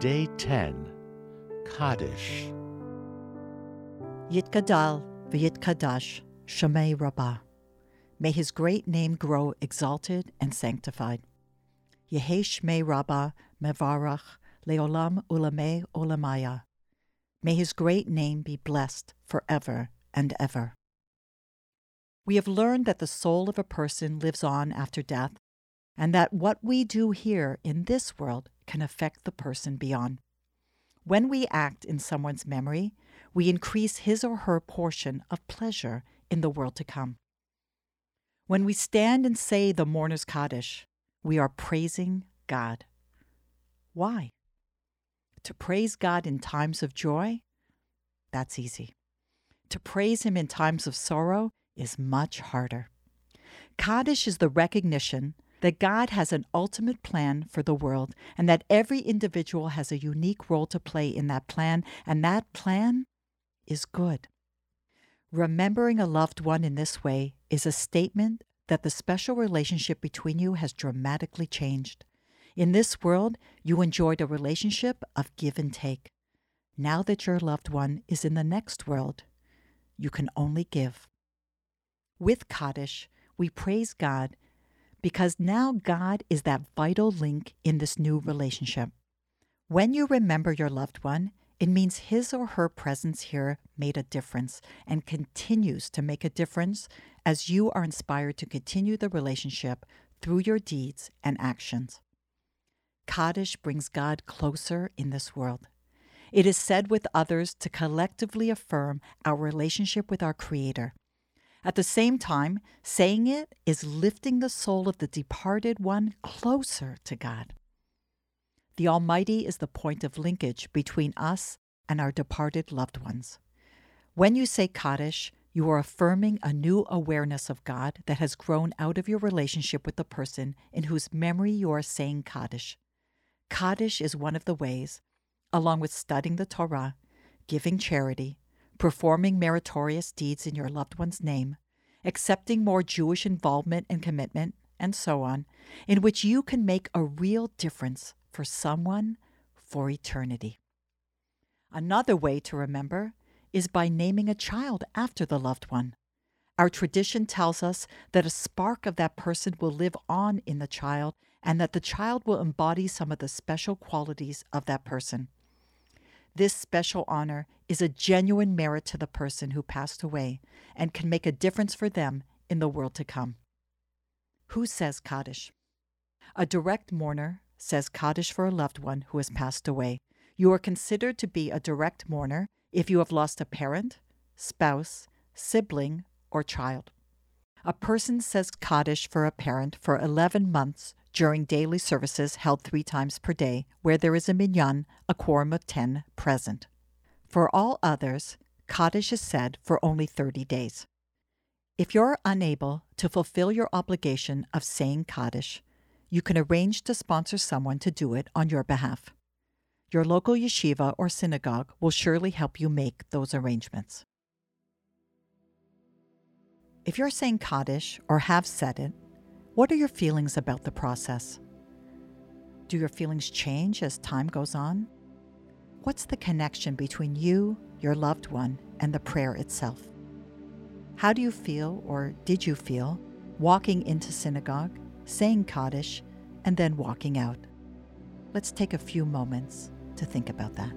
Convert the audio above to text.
Day 10 Kaddish. Yitgadal v'yitkadash Shemay Rabbah. May his great name grow exalted and sanctified. Yehi Shmei Rabbah Mevarach Leolam Ulamei Olamaya. May his great name be blessed forever and ever. We have learned that the soul of a person lives on after death, and that what we do here in this world can affect the person beyond. When we act in someone's memory, we increase his or her portion of pleasure in the world to come. When we stand and say the mourner's Kaddish, we are praising God. Why? To praise God in times of joy? That's easy. To praise Him in times of sorrow is much harder. Kaddish is the recognition that God has an ultimate plan for the world and that every individual has a unique role to play in that plan, and that plan is good. Remembering a loved one in this way is a statement that the special relationship between you has dramatically changed. In this world, you enjoyed a relationship of give and take. Now that your loved one is in the next world, you can only give. With Kaddish, we praise God because now God is that vital link in this new relationship. When you remember your loved one, it means his or her presence here made a difference and continues to make a difference as you are inspired to continue the relationship through your deeds and actions. Kaddish brings God closer in this world. It is said with others to collectively affirm our relationship with our Creator. At the same time, saying it is lifting the soul of the departed one closer to God. The Almighty is the point of linkage between us and our departed loved ones. When you say Kaddish, you are affirming a new awareness of God that has grown out of your relationship with the person in whose memory you are saying Kaddish. Kaddish is one of the ways, along with studying the Torah, giving charity, performing meritorious deeds in your loved one's name, accepting more Jewish involvement and commitment, and so on, in which you can make a real difference for someone for eternity. Another way to remember is by naming a child after the loved one. Our tradition tells us that a spark of that person will live on in the child and that the child will embody some of the special qualities of that person. This special honor is a genuine merit to the person who passed away and can make a difference for them in the world to come. Who says Kaddish? A direct mourner says Kaddish for a loved one who has passed away. You are considered to be a direct mourner if you have lost a parent, spouse, sibling, or child. A person says Kaddish for a parent for 11 months during daily services held three times per day, where there is a minyan, a quorum of 10, present. For all others, Kaddish is said for only 30 days. If you're unable to fulfill your obligation of saying Kaddish, you can arrange to sponsor someone to do it on your behalf. Your local yeshiva or synagogue will surely help you make those arrangements. If you're saying Kaddish or have said it, what are your feelings about the process? Do your feelings change as time goes on? What's the connection between you, your loved one, and the prayer itself? How do you feel, or did you feel, walking into synagogue, saying Kaddish, and then walking out? Let's take a few moments to think about that.